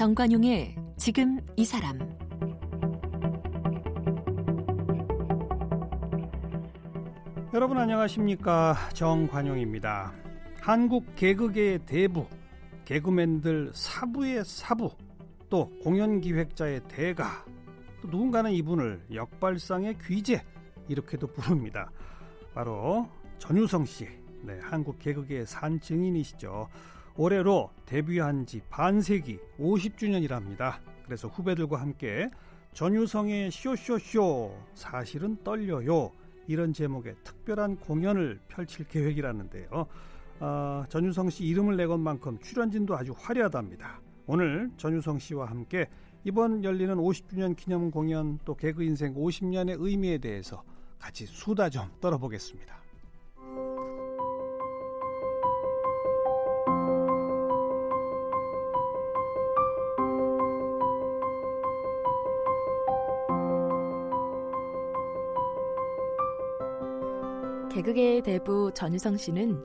정관용의 지금 이 사람 여러분 안녕하십니까 정관용입니다. 한국 개그계의 대부, 개그맨들 사부의 사부, 또 공연기획자의 대가, 또 누군가는 이분을 역발상의 귀재 이렇게도 부릅니다. 바로 전유성 씨, 네, 한국 개그계의 산 증인이시죠. 올해로 데뷔한 지 반세기 50주년이랍니다. 그래서 후배들과 함께 전유성의 쇼쇼쇼 사실은 떨려요 이런 제목의 특별한 공연을 펼칠 계획이라는데요. 어, 전유성 씨 이름을 내건 만큼 출연진도 아주 화려하답니다. 오늘 전유성 씨와 함께 이번 열리는 50주년 기념 공연 또 개그 인생 50년의 의미에 대해서 같이 수다 좀 떨어보겠습니다. 개그계의 대부 전유성 씨는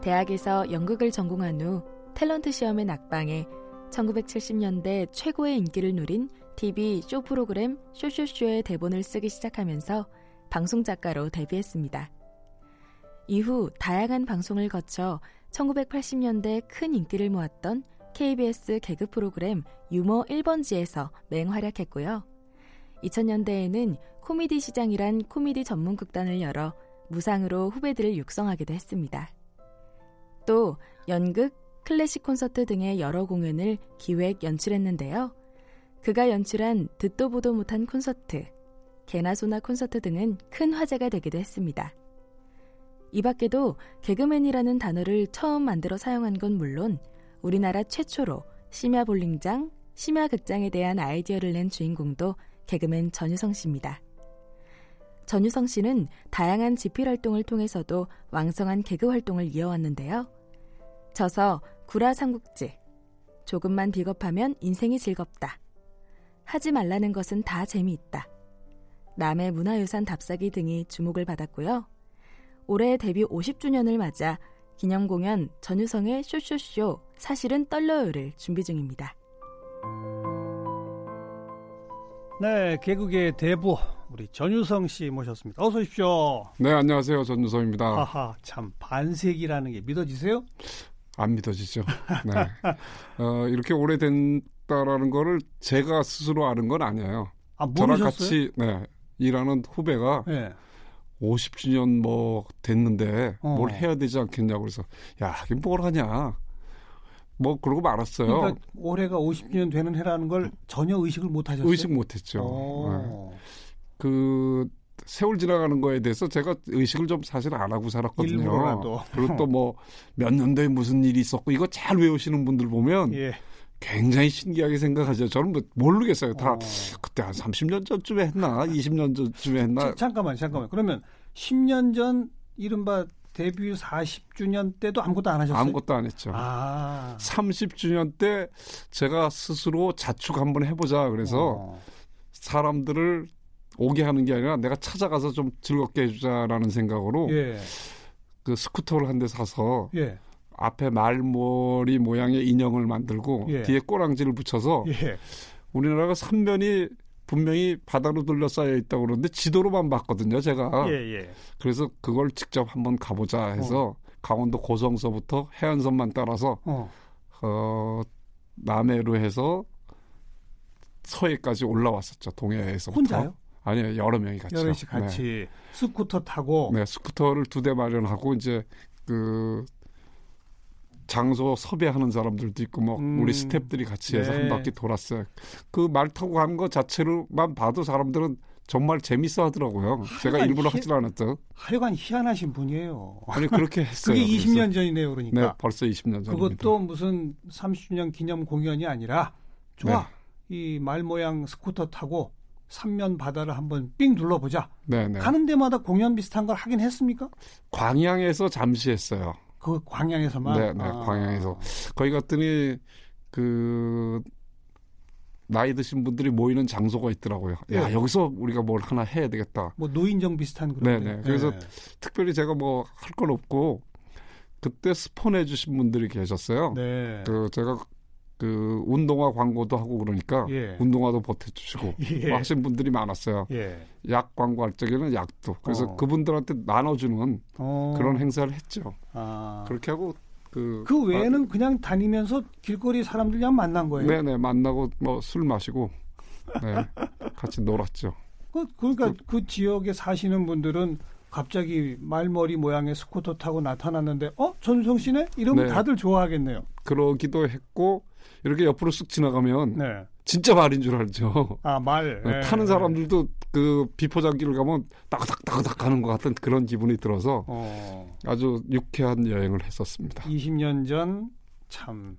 대학에서 연극을 전공한 후 탤런트 시험의 낙방에 1970년대 최고의 인기를 누린 TV 쇼 프로그램 쇼쇼쇼의 대본을 쓰기 시작하면서 방송 작가로 데뷔했습니다. 이후 다양한 방송을 거쳐 1980년대 큰 인기를 모았던 KBS 개그 프로그램 유머 1번지에서 맹활약했고요. 2000년대에는 코미디 시장이란 코미디 전문 극단을 열어 무상으로 후배들을 육성하기도 했습니다. 또 연극, 클래식 콘서트 등의 여러 공연을 기획, 연출했는데요. 그가 연출한 듣도 보도 못한 콘서트, 개나소나 콘서트 등은 큰 화제가 되기도 했습니다. 이 밖에도 개그맨이라는 단어를 처음 만들어 사용한 건 물론 우리나라 최초로 심야 볼링장, 심야 극장에 대한 아이디어를 낸 주인공도 개그맨 전유성 씨입니다. 전유성 씨는 다양한 집필 활동을 통해서도 왕성한 개그 활동을 이어왔는데요. 저서 구라 삼국지, 조금만 비겁하면 인생이 즐겁다. 하지 말라는 것은 다 재미있다. 남의 문화유산 답사기 등이 주목을 받았고요. 올해 데뷔 50주년을 맞아 기념 공연 전유성의 쇼쇼쇼 사실은 떨려요를 준비 중입니다. 네, 개그계의 대부 우리 전유성 씨 모셨습니다. 어서 오십시오. 네, 안녕하세요. 전유성입니다. 하하, 참 반세기라는 게 믿어지세요? 안 믿어지죠. 네. 어, 이렇게 오래된다라는 거를 제가 스스로 아는 건 아니에요. 아, 저랑? 같이 네, 일하는 후배가 네. 50주년 뭐 됐는데 어. 뭘 해야 되지 않겠냐고 그래서 야, 이게 뭘 하냐. 뭐 그러고 말았어요. 그러니까 올해가 50주년 되는 해라는 걸 전혀 의식을 못 하셨어요. 의식 못 했죠. 네. 오. 그 세월 지나가는 거에 대해서 제가 의식을 좀 사실 안 하고 살았거든요. 일부러라도. 그리고 또 뭐 몇 년도에 무슨 일이 있었고 이거 잘 외우시는 분들 보면 예. 굉장히 신기하게 생각하죠. 저는 뭐 모르겠어요. 다 어. 그때 한 30년 전쯤에 했나, 20년 전쯤에 했나. 자, 잠깐만, 잠깐만. 그러면 10년 전 이른바 데뷔 40주년 때도 아무것도 안 하셨어요? 아무것도 안 했죠. 아. 30주년 때 제가 스스로 자축 한번 해보자. 그래서 어. 사람들을 오게 하는 게 아니라 내가 찾아가서 좀 즐겁게 해주자라는 생각으로 예. 그 스쿠터를 한 대 사서 예. 앞에 말머리 모양의 인형을 만들고 예. 뒤에 꼬랑지를 붙여서 예. 우리나라가 삼면이 분명히 바다로 둘러싸여 있다고 그러는데 지도로만 봤거든요, 제가. 예, 예. 그래서 그걸 직접 한번 가보자 해서 강원도 고성서부터 해안선만 따라서 어. 어, 남해로 해서 서해까지 올라왔었죠. 동해에서부터. 혼자요? 아니요, 여러 명이 같이. 여럿이 같이 스쿠터 타고 네, 스쿠터를 두 대 마련하고 이제 그 장소 섭외하는 사람들도 있고 뭐 음. 우리 스탭들이 같이 해서 네. 한 바퀴 돌았어요. 그 말 타고 가는 거 자체로만 봐도 사람들은 정말 재밌어 하더라고요. 제가 하여간 일부러 희- 하질 않았죠. 하여간 희한하신 분이에요. 아니 그렇게 했어요. 그게 그래서. 20년 전이네요, 그러니까. 네, 벌써 20년 전입니다. 그것도 무슨 30주년 기념 공연이 아니라 좋아. 네. 이말 모양 스쿠터 타고 삼면 바다를 한번 삥 둘러보자. 네, 네. 가는 데마다 공연 비슷한 걸 하긴 했습니까? 광양에서 잠시 했어요. 그 광양에서만. 네, 네, 아. 광양에서. 거기 갔더니 그 나이 드신 분들이 모이는 장소가 있더라고요. 야 예. 여기서 우리가 뭘 하나 해야 되겠다. 뭐 노인정 비슷한 그런. 네, 데. 네. 그래서 네. 특별히 제가 뭐 할 건 없고 그때 스폰해 주신 분들이 계셨어요. 네. 그 제가 그 운동화 광고도 하고 그러니까 예. 운동화도 보태주시고 예. 하신 분들이 많았어요. 예. 약 광고할 적에는 약도 그래서 어. 그분들한테 나눠주는 어. 그런 행사를 했죠. 아. 그렇게 하고 그, 그 외에는 그냥 다니면서 길거리 사람들 그냥 만난 거예요. 네네 만나고 뭐 술 마시고 네 같이 놀았죠. 그, 그러니까 그 지역에 사시는 분들은 갑자기 말머리 모양의 스쿠터 타고 나타났는데 어 전성 씨네 이러면 네. 다들 좋아하겠네요. 그러기도 했고 이렇게 옆으로 쓱 지나가면 네. 진짜 말인 줄 알죠. 아 말. 네, 타는 사람들도 그 비포장길을 가면 따그닥따그닥 가는 것 같은 그런 기분이 들어서 어. 아주 유쾌한 여행을 했었습니다. 20년 전 참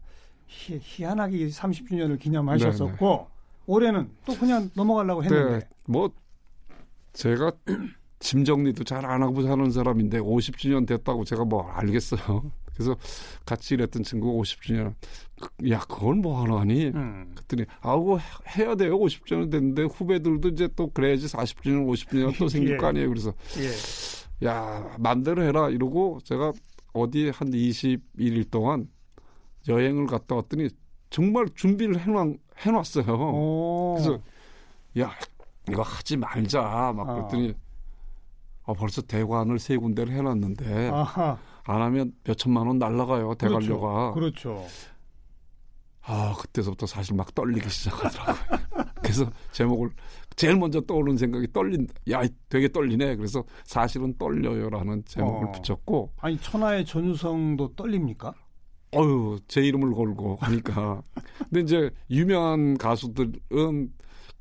희한하게 30주년을 기념하셨었고 올해는 또 그냥 넘어가려고 했는데 네, 뭐 제가 짐 정리도 잘 안 하고 사는 사람인데 50주년 됐다고 제가 뭐 알겠어요. 그래서 같이 일했던 친구가 50주년 야 그건 뭐 하나 하니? 음. 그랬더니 아우 해야 돼요 50주년 됐는데 후배들도 이제 또 그래야지 40주년 50주년 또 생길 예. 거 아니에요. 그래서 예. 야 맘대로 해라 이러고 제가 어디 한 21일 동안 여행을 갔다 왔더니 정말 준비를 해놓, 해놨어요. 오. 그래서 야 이거 하지 말자 막 어. 그랬더니 어, 벌써 대관을 세 군데를 해놨는데 아하. 안 하면 몇 천만 원 날라가요 대관료가 그렇죠. 아 그때서부터 사실 막 떨리기 시작하더라고요 그래서 제목을 제일 먼저 떠오르는 생각이 떨린 야 되게 떨리네 그래서 사실은 떨려요라는 제목을 어. 붙였고 아니 천하의 전유성도 떨립니까? 어유 제 이름을 걸고 하니까 근데 이제 유명한 가수들은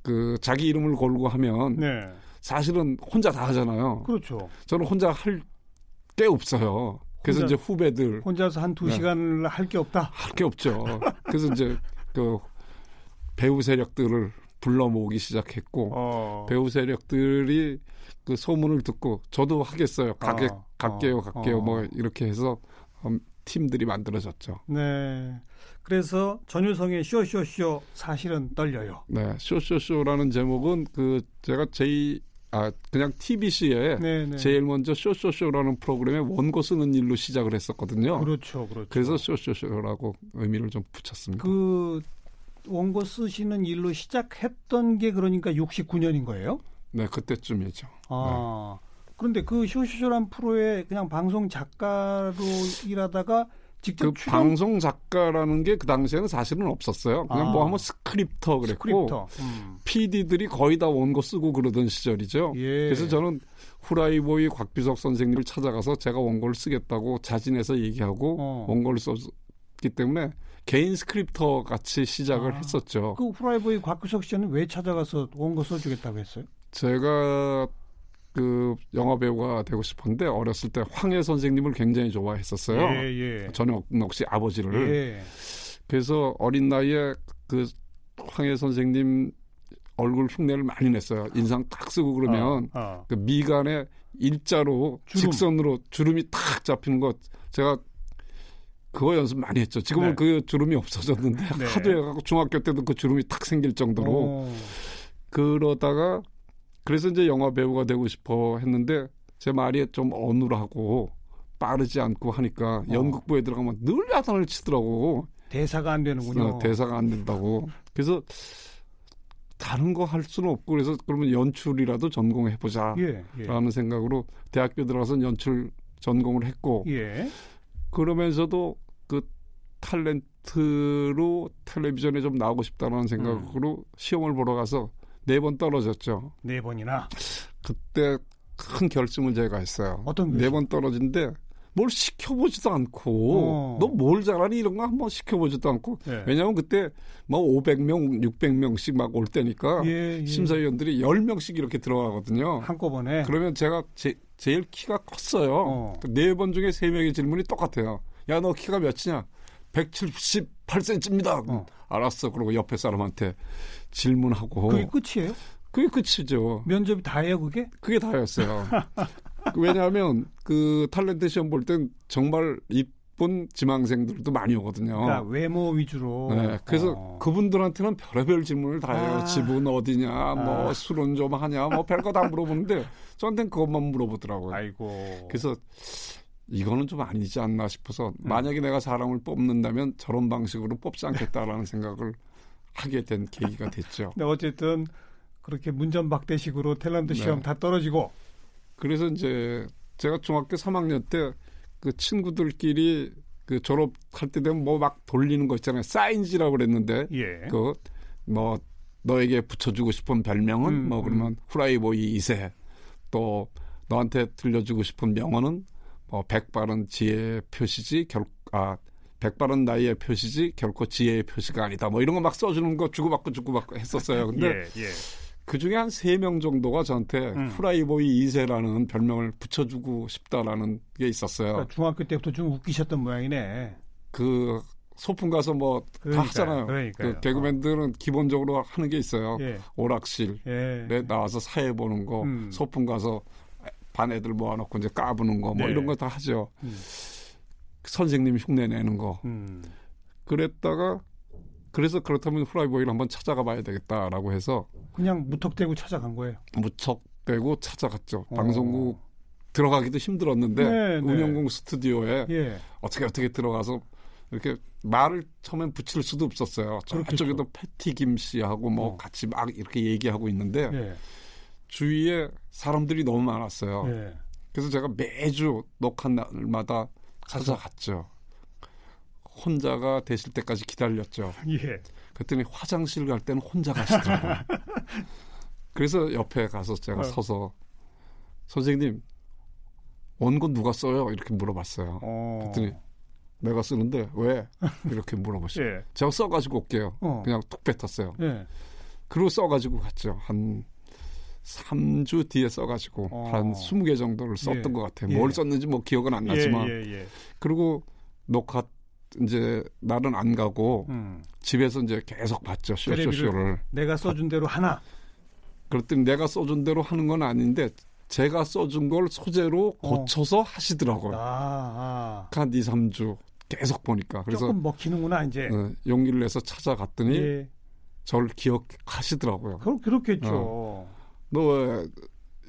그 자기 이름을 걸고 하면 네. 사실은 혼자 다 하잖아요. 그렇죠. 저는 혼자 할 게 없어요. 그래서 혼자- 이제 후배들 혼자서 한두 네. 시간을 할게 없다. 할 게 없죠. 그래서 이제 그 배우 세력들을 불러 모으기 시작했고 어. 배우 세력들이 그 소문을 듣고 저도 하겠어요. 가게 어, 갈게요, 어, 갈게요. 어. 뭐 이렇게 해서 음, 팀들이 만들어졌죠. 네. 그래서 전유성의 쇼쇼쇼 사실은 떨려요. 네, 쇼쇼쇼라는 제목은 그 제가 제이 아 그냥 TBC에 네, 네. 제일 먼저 쇼쇼쇼라는 프로그램에 원고 쓰는 일로 시작을 했었거든요. 그렇죠, 그렇죠. 그래서 쇼쇼쇼라고 의미를 좀 붙였습니다. 그 원고 쓰시는 일로 시작했던 게 그러니까 69년인 거예요? 네, 그때쯤이죠. 아. 그런데 그 쇼쇼쇼란 프로에 그냥 방송 작가로 일하다가 직접 그 방송 작가라는 게 그 당시에는 사실은 없었어요. 그냥 아. 뭐 하면 스크립터 그랬고 스크립터. 음. PD들이 거의 다 원고 쓰고 그러던 시절이죠. 예. 그래서 저는 후라이보이 곽규석 선생님을 찾아가서 제가 원고를 쓰겠다고 자진해서 얘기하고 어. 원고를 썼기 때문에 개인 스크립터 같이 시작을 아. 했었죠. 그 후라이보이 곽규석 씨는 왜 찾아가서 원고 써주겠다고 했어요? 제가 그 영화 배우가 되고 싶었는데 어렸을 때 황해 선생님을 굉장히 좋아했었어요. 예, 예. 전역 씨 아버지를. 예. 그래서 어린 나이에 그 황해 선생님 얼굴 흉내를 많이 냈어요. 인상 딱 쓰고 그러면 어, 어. 그 미간에 일자로 주름. 직선으로 주름이 탁 잡히는 것 제가 그거 연습 많이 했죠. 지금은 네. 그 주름이 없어졌는데 네. 하도 해갖고 중학교 때도 그 주름이 탁 생길 정도로 오. 그러다가 그래서 이제 영화 배우가 되고 싶어 했는데 제 말이 좀 어눌하고 빠르지 않고 하니까 연극부에 들어가면 늘 야단을 치더라고. 대사가 안 되는군요. 어, 대사가 안 된다고. 그래서 다른 거 할 수는 없고 그래서 그러면 연출이라도 전공해 보자. 예, 예. 라는 생각으로 대학교 들어가서 연출 전공을 했고 예. 그러면서도 그 탤런트로 텔레비전에 좀 나오고 싶다는 생각으로 시험을 보러 가서 네 번 떨어졌죠. 네 번이나. 그때 큰 결심을 제가 했어요. 어떤 네? 번 떨어진데 뭘 시켜보지도 않고 어. 너뭘 잘하니 이런 거 한번 시켜보지도 않고 예. 왜냐하면 그때 뭐 500명, 600명씩 막 올 때니까 예, 예. 심사위원들이 10명씩 이렇게 들어가거든요. 한꺼번에. 그러면 제가 제, 제일 키가 컸어요. 어. 네번 중에 세 명의 질문이 똑같아요. 야, 너 키가 몇이냐? 178cm입니다. 어. 알았어. 그러고 옆에 사람한테 질문하고. 그게 끝이에요? 그게 끝이죠. 면접이 다예요, 그게? 그게 다였어요. 왜냐하면 그 탤런트 시험 볼 땐 정말 이쁜 지망생들도 많이 오거든요. 그러니까 외모 위주로. 네, 그래서 어. 그분들한테는 별의별 질문을 다 해요. 아. 집은 어디냐, 뭐 아. 술은 좀 하냐, 뭐 별거 다 물어보는데 저한테는 그것만 물어보더라고요. 아이고. 그래서 이거는 좀 아니지 않나 싶어서 음. 만약에 내가 사람을 뽑는다면 저런 방식으로 뽑지 않겠다라는 생각을 하게 된 계기가 됐죠. 네, 어쨌든 그렇게 문전박대식으로 탤런트 네. 시험 다 떨어지고 그래서 이제 제가 중학교 3학년 때 그 친구들끼리 그 졸업할 때 되면 뭐 막 돌리는 거 있잖아요. 사인지라고 그랬는데 예. 그뭐 너에게 붙여주고 싶은 별명은 음, 뭐 그러면 후라이보이 2세 또 너한테 들려주고 싶은 명언은 뭐 백발은 지혜의 표시지 결 아 백발은 나이의 표시지 결코 지혜의 표시가 아니다. 뭐 이런 거 막 써주는 거 주고받고 주고받고 했었어요. 근데 예, 예. 그 중에 한 세 명 정도가 저한테 음. 후라이보이 2세라는 별명을 붙여주고 싶다라는 게 있었어요. 그러니까 중학교 때부터 좀 웃기셨던 모양이네. 그 소풍 가서 뭐다 그러니까요. 하잖아요. 그러니까요. 그 개그맨들은 기본적으로 하는 게 있어요. 예. 오락실에 예. 나와서 사회 보는 거, 음. 소풍 가서 반 애들 모아놓고 이제 까부는 거, 뭐 네. 이런 거 다 하죠. 음. 선생님 흉내 내는 거. 음. 그랬다가 그래서 그렇다면 후라이보이를 한번 찾아가 봐야 되겠다라고 해서 그냥 무턱대고 찾아간 거예요. 무척대고 찾아갔죠. 어. 방송국 들어가기도 힘들었는데 네, 네. 운영공 스튜디오에 예. 어떻게 어떻게 들어가서 이렇게 말을 처음엔 붙일 수도 없었어요. 저쪽에도 패티 김 씨하고 뭐 어. 같이 막 이렇게 얘기하고 있는데 예. 주위에 사람들이 너무 많았어요. 예. 그래서 제가 매주 녹화 날마다 찾아갔죠. 혼자가 되실 때까지 기다렸죠. 예. 그랬더니 화장실 갈 때는 혼자 가시더라고요. 그래서 옆에 가서 제가 어. 서서 선생님 원고 누가 써요? 이렇게 물어봤어요. 어. 그랬더니 내가 쓰는데 왜? 이렇게 물어보시죠. 예. 제가 써가지고 올게요. 어. 그냥 툭 뱉었어요. 예. 그리고 써가지고 갔죠. 한 3주 뒤에 써가지고 어. 한 20개 정도를 썼던 예. 것 같아요. 예. 뭘 썼는지 뭐 기억은 안 나지만 예, 예, 예. 그리고 녹화 이제 날은 안 가고 음. 집에서 이제 계속 봤죠. 쇼쇼쇼를. 내가 써준 대로 하나. 그랬더니 내가 써준 대로 하는 건 아닌데 제가 써준 걸 소재로 어. 고쳐서 하시더라고요. 아, 아. 한 2, 3주 계속 보니까. 그래서 조금 먹히는구나 이제. 어, 용기를 내서 찾아갔더니 예. 저를 기억하시더라고요. 그렇 그렇겠죠. 어. 너 왜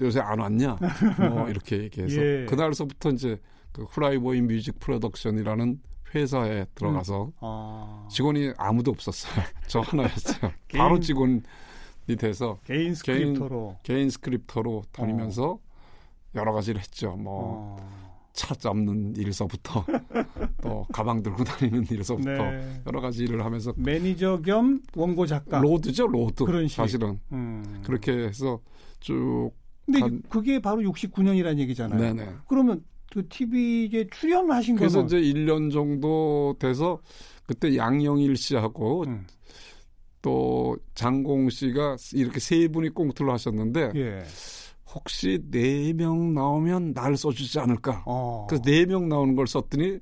요새 안 왔냐? 뭐 이렇게 얘기해서 예. 그날서부터 이제 그 후라이보이 뮤직 프로덕션이라는 회사에 들어가서 아. 직원이 아무도 없었어요. 저 하나였어요. 개인- 바로 직원이 돼서 개인 스크립터로. 개인 스크립터로 다니면서 여러 가지를 했죠. 뭐 어. 차 잡는 일서부터 또 가방 들고 다니는 일서부터 네. 여러 가지 일을 하면서 매니저 겸 원고 작가. road죠 road 그런 식. 사실은 음. 그렇게 해서 쭉 근데 간- 그게 바로 69년이라는 얘기잖아요. 네네 그러면 그 TV에 출연하신 그래서 거는 이제 1년 정도 돼서 그때 양영일 씨하고 음. 또 장공 씨가 이렇게 세 분이 꽁트를 하셨는데 예. 혹시 네 명 나오면 날 써주지 않을까 어. 그래서 네 명 나오는 걸 썼더니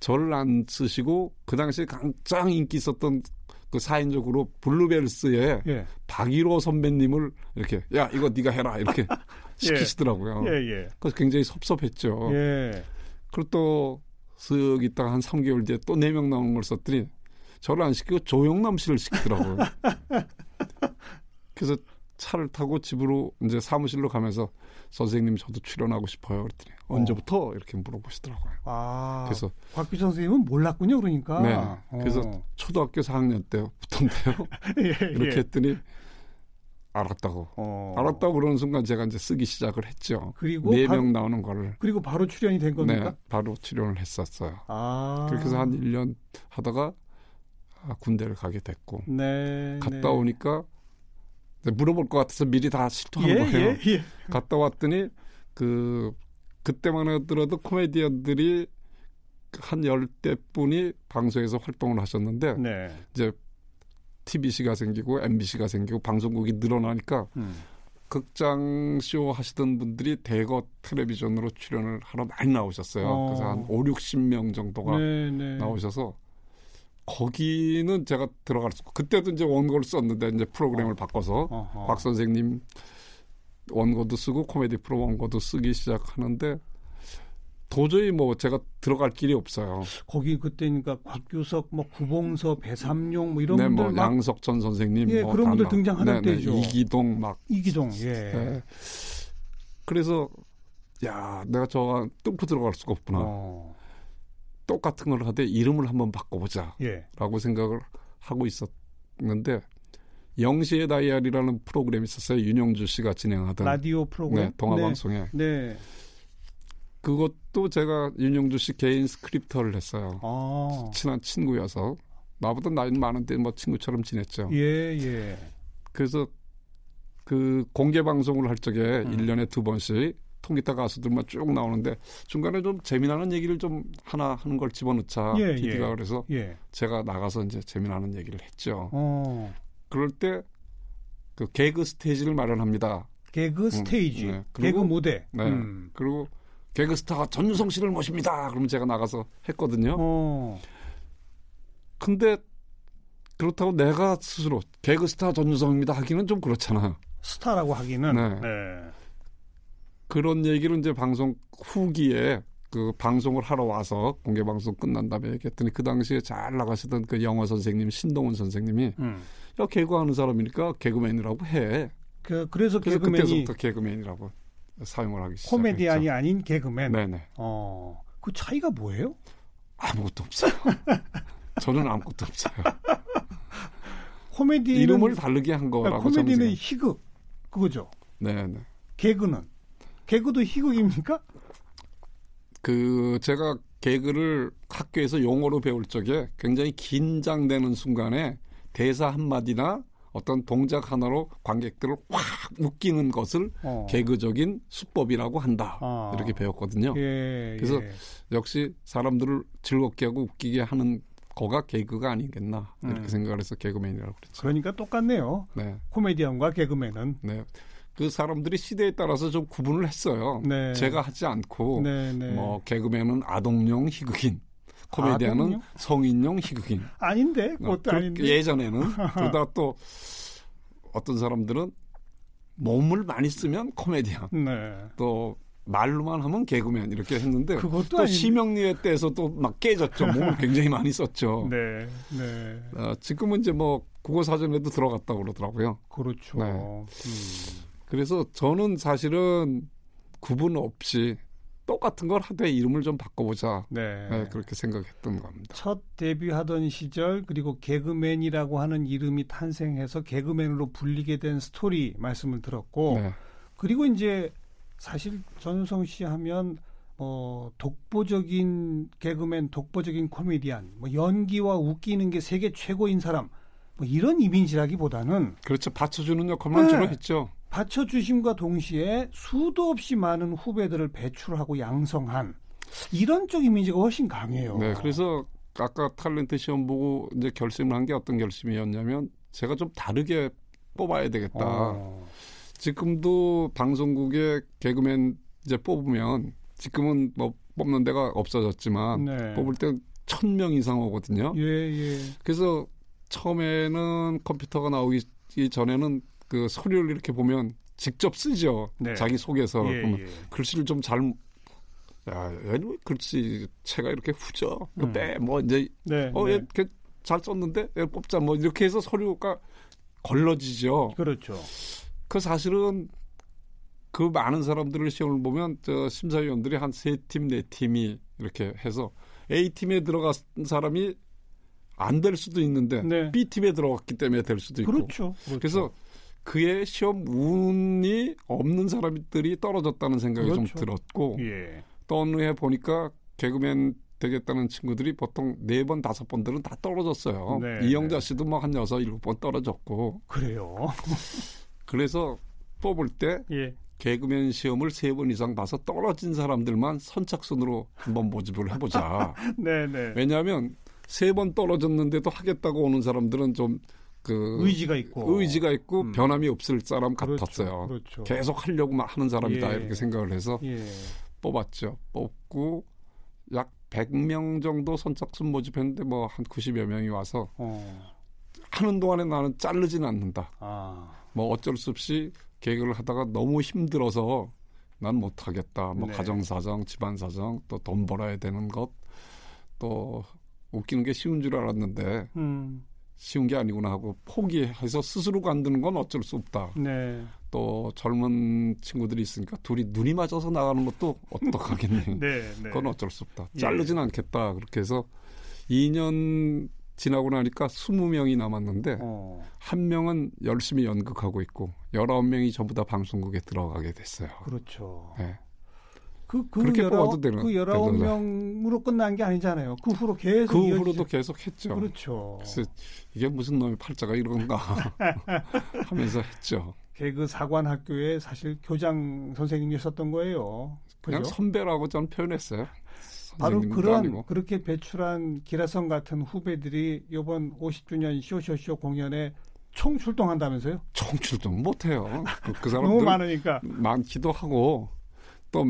저를 안 쓰시고 그 당시에 가장 인기 있었던 그 사인적으로 블루벨스의 예. 박일호 선배님을 이렇게 야 이거 네가 해라 이렇게 시키시더라고요. 예, 예. 그래서 굉장히 섭섭했죠. 예. 그리고 또쓱 있다가 한 3개월 뒤에 또네명 나오는 걸 썼더니 저를 안 시키고 조영남 씨를 시키더라고요. 그래서 차를 타고 집으로 이제 사무실로 가면서 선생님 저도 출연하고 싶어요. 그랬더니 언제부터 이렇게 물어보시더라고요. 아. 그래서 곽규 선생님은 몰랐군요, 그러니까. 네. 그래서 어. 초등학교 4학년 때부터인데요. 예, 이렇게 예. 했더니 알았다고. 어. 알았다고 그러는 순간 제가 이제 쓰기 시작을 했죠. 그리고 네 명 나오는 거를. 그리고 바로 출연이 된 겁니까? 네, 바로 출연을 했었어요. 아. 그렇게 해서 한 1년 하다가 아, 군대를 가게 됐고 네. 갔다 네. 오니까 물어볼 것 같아서 미리 다 실토하는 예, 거예요. 예, 예. 갔다 왔더니 그 그때만 하더라도 코미디언들이 한 열대 분이 방송에서 활동을 하셨는데 네. 이제 TBC가 생기고 MBC가 생기고 방송국이 늘어나니까 음. 극장 쇼 하시던 분들이 대거 텔레비전으로 출연을 하러 많이 나오셨어요. 어. 그래서 한 5, 60명 정도가 네, 네. 나오셔서 거기는 제가 들어갈 수 그때도 이제 원고를 썼는데 이제 프로그램을 바꿔서 어허. 박 선생님 원고도 쓰고 코미디 프로 원고도 쓰기 시작하는데 도저히 뭐 제가 들어갈 길이 없어요. 거기 그때니까 곽규석, 뭐 구봉서, 배삼용 뭐 이런 네, 분들 뭐 막 양석천 선생님, 예, 뭐 그런 분들 등장하는 네, 네, 때죠. 이기동 막 이기동 예. 네. 그래서 야 내가 저 뚫고 들어갈 수가 없구나. 어. 똑같은 걸 하되 이름을 한번 바꿔보자라고 예. 생각을 하고 있었는데 영시의 다이얼이라는 프로그램이 있었어요. 윤형주 씨가 진행하던 라디오 프로그램. 네, 동아방송에 네. 네. 그것도 제가 윤형주 씨 개인 스크립터를 했어요. 아. 친한 친구여서 나보다 나이는 많은데 뭐 친구처럼 지냈죠. 예, 예. 그래서 그 공개 방송을 할 적에 음. 일 1년에 두 번씩 통기타 가수들만 쭉 나오는데 중간에 좀 재미나는 얘기를 좀 하나 하는 걸 집어넣자 예, PD가 예. 그래서 예. 제가 나가서 이제 재미나는 얘기를 했죠. 어. 그럴 때 그 개그 스테이지를 마련합니다. 개그 스테이지. 네. 개그 그리고- 무대. 네. 음. 그리고 개그 스타 전유성 씨를 모십니다. 그러면 제가 나가서 했거든요. 어. 근데 그렇다고 내가 스스로 개그 스타 전유성입니다 하기는 좀 그렇잖아요. 스타라고 하기는 네. 네. 그런 얘기를 이제 방송 후기에 그 방송을 하러 와서 공개 방송 끝난 다음에 얘기했더니 그 당시에 잘 나가시던 그 영어 선생님 신동훈 선생님이 음. 야 개그하는 사람이니까 개그맨이라고 해. 그 그래서 그래서 개그맨이 그때부터 개그맨이라고 사용을 하기 시작했죠. 코미디안이 아닌 개그맨. 네네 어. 그 차이가 뭐예요? 아무것도 없어요. 저는 아무것도 없어요. 코미디는 이름을 다르게 한 그러니까 거라고 코미디는 저는 생각- 희극 그거죠. 네네. 개그는 개그도 희극입니까? 그 제가 개그를 학교에서 용어로 배울 적에 굉장히 긴장되는 순간에 대사 한 마디나 어떤 동작 하나로 관객들을 확 웃기는 것을 어. 개그적인 수법이라고 한다 아. 이렇게 배웠거든요. 예, 그래서 예. 역시 사람들을 즐겁게 하고 웃기게 하는 거가 개그가 아니겠나 이렇게 음. 생각을 해서 개그맨이라고 그랬죠. 그러니까 똑같네요. 네, 코미디언과 개그맨은. 네. 그 사람들이 시대에 따라서 좀 구분을 했어요. 네. 제가 하지 않고 네, 네. 뭐 개그맨은 아동용 희극인, 코미디언은 아동용? 성인용 희극인. 아닌데 어, 그것도 그- 아닌데. 예전에는 그러다 또 어떤 사람들은 몸을 많이 쓰면 코미디언, 네. 또 말로만 하면 개그맨 이렇게 했는데 그것도 또. 심영리에 때에서 또 막 깨졌죠. 몸을 굉장히 많이 썼죠. 네, 네. 어, 지금은 이제 뭐 국어 사전에도 들어갔다고 그러더라고요. 그렇죠. 네. 음. 그래서 저는 사실은 구분 없이 똑같은 걸 하되 이름을 좀 바꿔보자. 네. 네, 그렇게 생각했던 겁니다. 첫 데뷔하던 시절 그리고 개그맨이라고 하는 이름이 탄생해서 개그맨으로 불리게 된 스토리 말씀을 들었고 네. 그리고 이제 사실 전우성 씨 하면 어 독보적인 개그맨, 독보적인 코미디언, 뭐 연기와 웃기는 게 세계 최고인 사람 뭐 이런 이미지라기보다는 그렇죠. 받쳐주는 역할만 네. 주로 했죠. 받쳐주심과 동시에 수도 없이 많은 후배들을 배출하고 양성한 이런 쪽 이미지가 훨씬 강해요. 네, 그래서 아까 탤런트 시험 보고 이제 결심을 한 게 어떤 결심이었냐면 제가 좀 다르게 뽑아야 되겠다. 어, 지금도 방송국에 개그맨 이제 뽑으면 지금은 뭐 뽑는 데가 없어졌지만 네. 뽑을 땐 천 명 이상 오거든요. 예, 예. 그래서 처음에는 컴퓨터가 나오기 전에는 그 서류를 이렇게 보면 직접 쓰죠. 네. 자기 속에서 예, 그러면 예. 글씨를 좀 잘. 야, 얘는 왜 글씨 채가 이렇게 후져? 음. 빼, 뭐 이제 네. 어, 네. 얘 이렇게 잘 썼는데 얘 뽑자 뭐 이렇게 해서 서류가 걸러지죠. 그렇죠. 그 사실은 그 많은 사람들을 시험을 보면 저 심사위원들이 한 세 팀, 네 팀이 이렇게 해서 A 팀에 들어간 사람이 안 될 수도 있는데 네. B 팀에 들어갔기 때문에 될 수도 있고 그렇죠. 그렇죠. 그래서 그의 시험 운이 없는 사람들이 떨어졌다는 생각이 좀 그렇죠. 들었고 예. 또 어느 해 보니까 개그맨 되겠다는 친구들이 보통 네 번 다섯 번들은 다 떨어졌어요. 네, 이영자 네. 씨도 뭐 한 여섯 일곱 번 떨어졌고 그래요. 그래서 뽑을 때 예. 개그맨 시험을 세 번 이상 봐서 떨어진 사람들만 선착순으로 한번 모집을 해보자. 네, 네. 왜냐하면 세 번 떨어졌는데도 하겠다고 오는 사람들은 좀 그 의지가 있고 의지가 있고 음. 변함이 없을 사람 그렇죠. 같았어요. 그렇죠. 계속 하려고 하는 사람이다 예. 이렇게 생각을 해서 예. 뽑았죠. 뽑고 약 100명 정도 선착순 모집했는데 뭐 한 90여 명이 와서 어. 하는 동안에 나는 자르진 않는다. 아. 뭐 어쩔 수 없이 개그를 하다가 너무 힘들어서 난 못하겠다. 뭐 네. 가정 사정, 집안 사정, 또 돈 벌어야 되는 것, 또 웃기는 게 쉬운 줄 알았는데 음. 쉬운 게 아니구나 하고 포기해서 스스로 관두는 건 어쩔 수 없다. 네. 또 젊은 친구들이 있으니까 둘이 눈이 맞아서 나가는 것도 어떡하겠니. 네, 네. 그건 어쩔 수 없다. 예. 자르진 않겠다. 그렇게 해서 2년 지나고 나니까 20명이 남았는데 어, 한 명은 열심히 연극하고 있고 19명이 전부 다 방송국에 들어가게 됐어요. 그렇죠. 네. 그, 그 그렇게 열아- 뽑아도 되는- 그19 되던데. 명으로 끝난 게 아니잖아요. 그 후로 계속 그 이어지죠. 후로도 계속 했죠. 그렇죠. 그래서 이게 무슨 놈의 팔자가 이런가 하면서 했죠. 개그 사관 학교에 사실 교장 선생님이셨던 거예요. 그냥 그죠? 선배라고 저는 표현했어요. 바로 그런 아니고. 그렇게 배출한 기라성 같은 후배들이 이번 50주년 쇼쇼쇼 공연에 총 출동한다면서요? 총 출동 못해요. 그, 그 너무 사람들 많으니까. 많기도 하고 또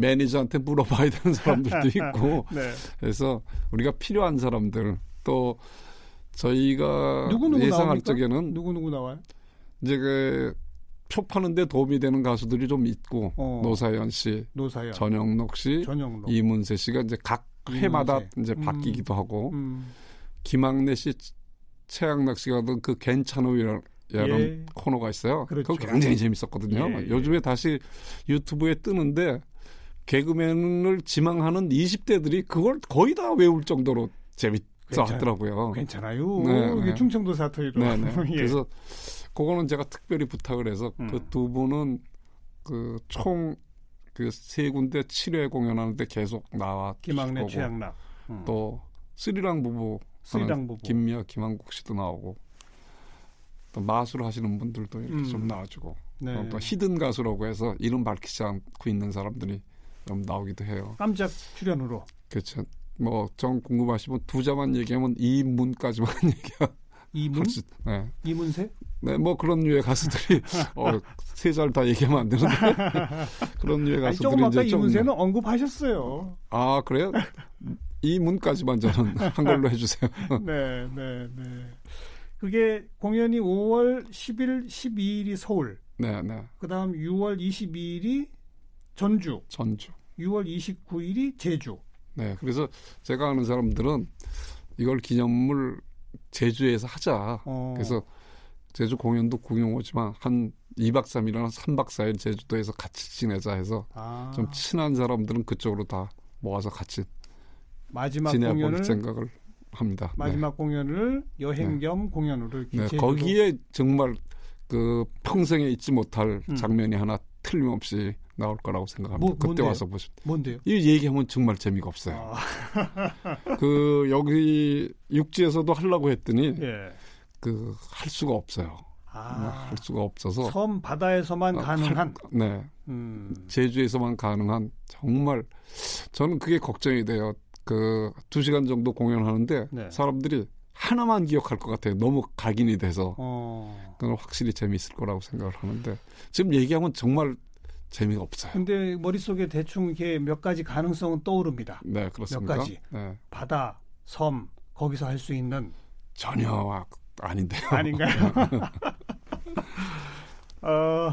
매니저한테 물어봐야 되는 사람들도 있고 네. 그래서 우리가 필요한 사람들 또 저희가 누구누구 예상할 나옵니까? 적에는 누구 누구 나와요? 이제 그 표 파는데 도움이 되는 가수들이 좀 있고 어. 노사연 씨, 노사연, 전영록 씨, 전영록, 이문세 씨가 이제 각 이문세. 해마다 이제 음. 바뀌기도 하고 음, 김학래 씨, 최양락 씨가 하던 그 괜찮으라는 예. 코너가 있어요. 그렇죠. 그거 굉장히 재밌었거든요. 예, 예. 요즘에 다시 유튜브에 뜨는데 개그맨을 지망하는 20대들이 그걸 거의 다 외울 정도로 재밌어 괜찮- 하더라고요. 괜찮아요. 네, 이게 네. 충청도 사투리로. 네 네. 예. 그래서 그거는 제가 특별히 부탁을 해서 음. 그두 분은 그 총 그 세 군데 7회 공연하는데 계속 나와 김학래, 최양락, 음. 또 스리랑 부부 스리랑 부부. 김미아 김한국 씨도 나오고 또 마술 하시는 분들도 이렇게 음. 좀 나와주고 네. 어, 또 히든 가수라고 해서 이름 밝히지 않고 있는 사람들이 좀 나오기도 해요. 깜짝 출연으로. 그렇죠. 뭐좀 궁금하시면 두 자만 얘기하면 이문까지만 얘기할 이문, 수. 네. 이문세? 네, 뭐 그런 류의 가수들이 어, 세잘다 얘기하면 안 되는데 그런 류의 아니, 조금 가수들이 아까 이제 좀 이문세는 언급하셨어요. 아 그래요? 이문까지만 저는 한 걸로 해주세요. 네, 네, 네. 그게 공연이 5월 10일, 12일이 서울, 네, 네. 그 다음 6월 22일이 전주, 전주. 6월 29일이 제주. 네, 그래서 제가 아는 사람들은 이걸 기념물 제주에서 하자. 어, 그래서 제주 공연도 구경 오지만 한 2박 3일이나 3박 4일 제주도에서 같이 지내자 해서 아, 좀 친한 사람들은 그쪽으로 다 모아서 같이 마지막 공연을 생각을 합니다. 마지막 공연을 여행 네. 겸 공연으로 이렇게 네, 네, 거기에 정말 그 평생에 잊지 못할 음. 장면이 하나 틀림없이 나올 거라고 생각합니다. 뭐, 그때 뭔데요? 와서 보시면 뭔데요? 이 얘기하면 정말 재미가 없어요. 아, 그 여기 육지에서도 하려고 했더니 예. 그할 수가 없어요. 아, 할 수가 없어서 섬 바다에서만 어, 가능한. 할- 네 음, 제주에서만 가능한 정말 저는 그게 걱정이 돼요. 그 두 시간 정도 공연하는데 네. 사람들이 하나만 기억할 것 같아요. 너무 각인이 돼서 어. 그건 확실히 재미있을 거라고 생각을 하는데 지금 얘기하면 정말 재미가 없어요. 근데 머릿속에 대충 이렇게 몇 가지 가능성은 떠오릅니다. 네 그렇습니까? 가지. 네, 바다, 섬, 거기서 할 수 있는 전혀 아닌데요. 아닌가요? 어,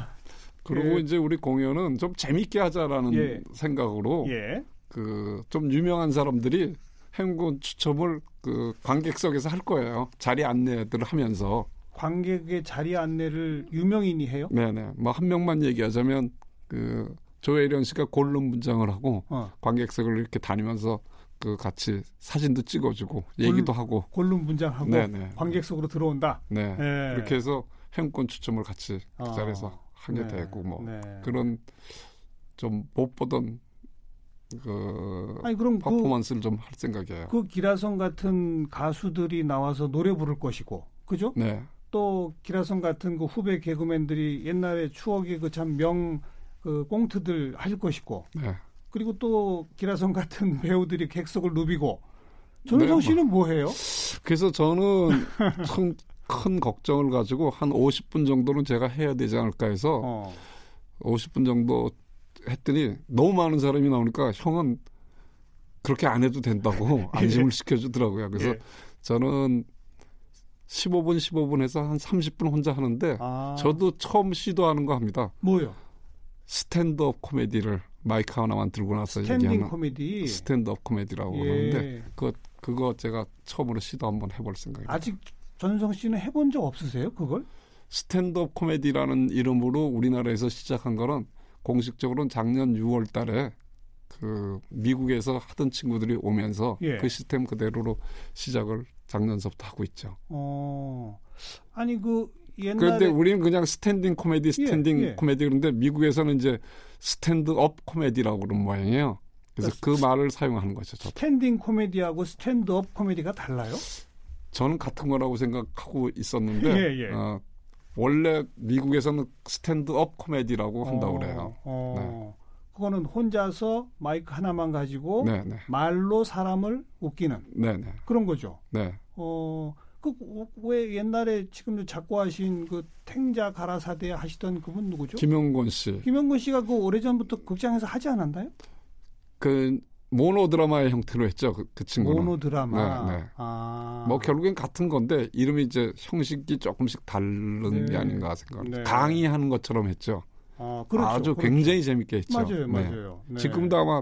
그리고 그- 이제 우리 공연은 좀 재밌게 하자라는 예. 생각으로 예. 그좀 유명한 사람들이 행군 추첨을 그 관객석에서 할 거예요. 자리 안내들을 하면서. 관객의 자리 안내를 유명인이 해요? 네네. 뭐 한 명만 얘기하자면 그 조혜련 씨가 골룸 문장을 하고 어, 관객석을 이렇게 다니면서 그 같이 사진도 찍어주고 얘기도 하고. 골룸 분장하고 네네. 관객석으로 들어온다. 네. 예. 그렇게 해서 행권 추첨을 같이 그 어, 자리에서 하게 네, 되고 뭐 네. 그런 좀 못 보던 그 아니 그럼 그, 퍼포먼스를 좀할 생각이에요. 그 기라성 같은 가수들이 나와서 노래 부를 것이고, 그죠? 네. 또 기라성 같은 그 후배 개그맨들이 옛날에 추억의 그참 명 그 꽁트들 할 것이고, 네. 그리고 또 기라성 같은 배우들이 객석을 누비고, 네, 씨는 뭐 해요? 그래서 저는 큰, 큰 걱정을 가지고 한 50분 정도는 제가 해야 되지 않을까 해서 어. 50분 정도 했더니 너무 많은 사람이 나오니까 형은 그렇게 안 해도 된다고 안심을 시켜주더라고요. 그래서 예. 저는 15분 15분 해서 한 30분 혼자 하는데 아, 저도 처음 시도하는 거 합니다. 뭐요? 스탠드업 코미디를 마이크 하나만 들고 나서 얘기하는 코미디. 스탠드업 코미디라고 예. 하는데 그거 그거 제가 처음으로 시도 한번 해볼 생각이에요. 아직 전유성 씨는 해본 적 없으세요? 그걸? 스탠드업 코미디라는 이름으로 우리나라에서 시작한 거는 공식적으로는 작년 6월 달에 그 미국에서 하던 친구들이 오면서 예. 그 시스템 그대로로 시작을 작년서부터 하고 있죠. 어. 아니 그 옛날에 그런데 우리는 그냥 스탠딩 코미디, 스탠딩 예. 코미디 그런데 미국에서는 이제 스탠드업 코미디라고 그런 모양이에요. 그래서 그 말을 사용하는 거죠. 저도. 스탠딩 코미디하고 스탠드업 코미디가 달라요? 저는 같은 거라고 생각하고 있었는데 예, 예. 어, 원래 미국에서는 스탠드업 코미디라고 한다고 어, 그래요. 어. 그거는 혼자서 마이크 하나만 가지고 네, 네, 말로 사람을 웃기는 네, 네, 그런 거죠. 네. 어, 그 왜 옛날에 지금도 작고하신 그 탱자 가라사대 하시던 그분 누구죠? 김형곤 씨, 김형곤 씨가 그 오래전부터 극장에서 하지 않았나요? 그 모노 드라마의 형태로 했죠. 그, 그 친구는. 모노 드라마. 네, 네. 아. 뭐 결국엔 같은 건데 이름이 이제 형식이 조금씩 다른 네. 게 아닌가 생각합니다. 네. 강의하는 것처럼 했죠. 아, 그렇죠. 아주 그렇죠. 굉장히 재밌게 했죠. 맞아요, 네. 맞아요. 네. 지금도 아마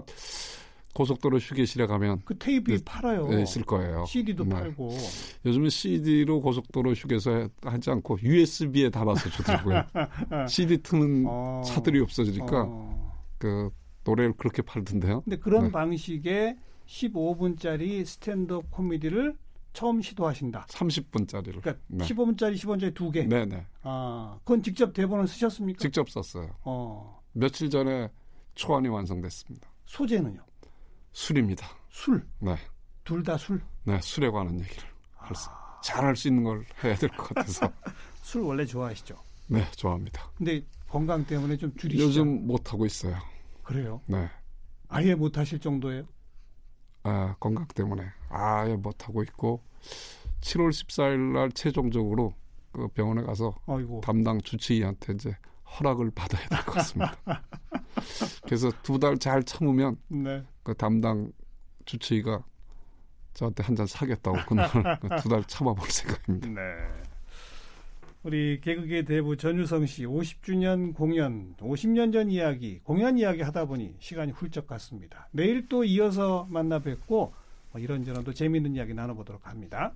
고속도로 휴게실에 가면 그 테이프 네, 팔아요. 네, 있을 거예요. CD도 네. 팔고. 요즘은 CD로 고속도로 휴게소에 하지 않고 USB에 담아서 주더라고요. CD 트는 어. 차들이 없어지니까 어. 그 노래를 그렇게 팔던데요. 근데 그런 네. 방식의 15분짜리 스탠드업 코미디를 처음 시도하신다. 30분짜리를. 그러니까 네. 15분짜리 10분짜리 두 개. 네, 네. 아, 그건 직접 대본을 쓰셨습니까? 직접 썼어요. 어. 며칠 전에 초안이 완성됐습니다. 소재는요? 술입니다. 술. 네. 둘 다 술. 네, 술에 관한 얘기를 할 수, 잘할 수 있는 걸 해야 될 것 같아서. 술 원래 좋아하시죠? 네, 좋아합니다. 근데 건강 때문에 좀 줄이시죠. 요즘 못 하고 있어요. 그래요. 네. 아예 못 하실 정도예요. 아, 건강 때문에 아예 못 하고 있고 7월 14일 날 최종적으로 그 병원에 가서 아이고. 담당 주치의한테 이제 허락을 받아야 될 것 같습니다. 그래서 두 달 잘 참으면 네. 그 담당 주치의가 저한테 한 잔 사겠다고 그날 두 달 참아볼 생각입니다. 네. 우리 개그계 대부 전유성 씨 50주년 공연, 50년 전 이야기, 공연 이야기 하다 보니 시간이 훌쩍 갔습니다. 내일 또 이어서 만나 뵙고 뭐 이런저런 또 재미있는 이야기 나눠보도록 합니다.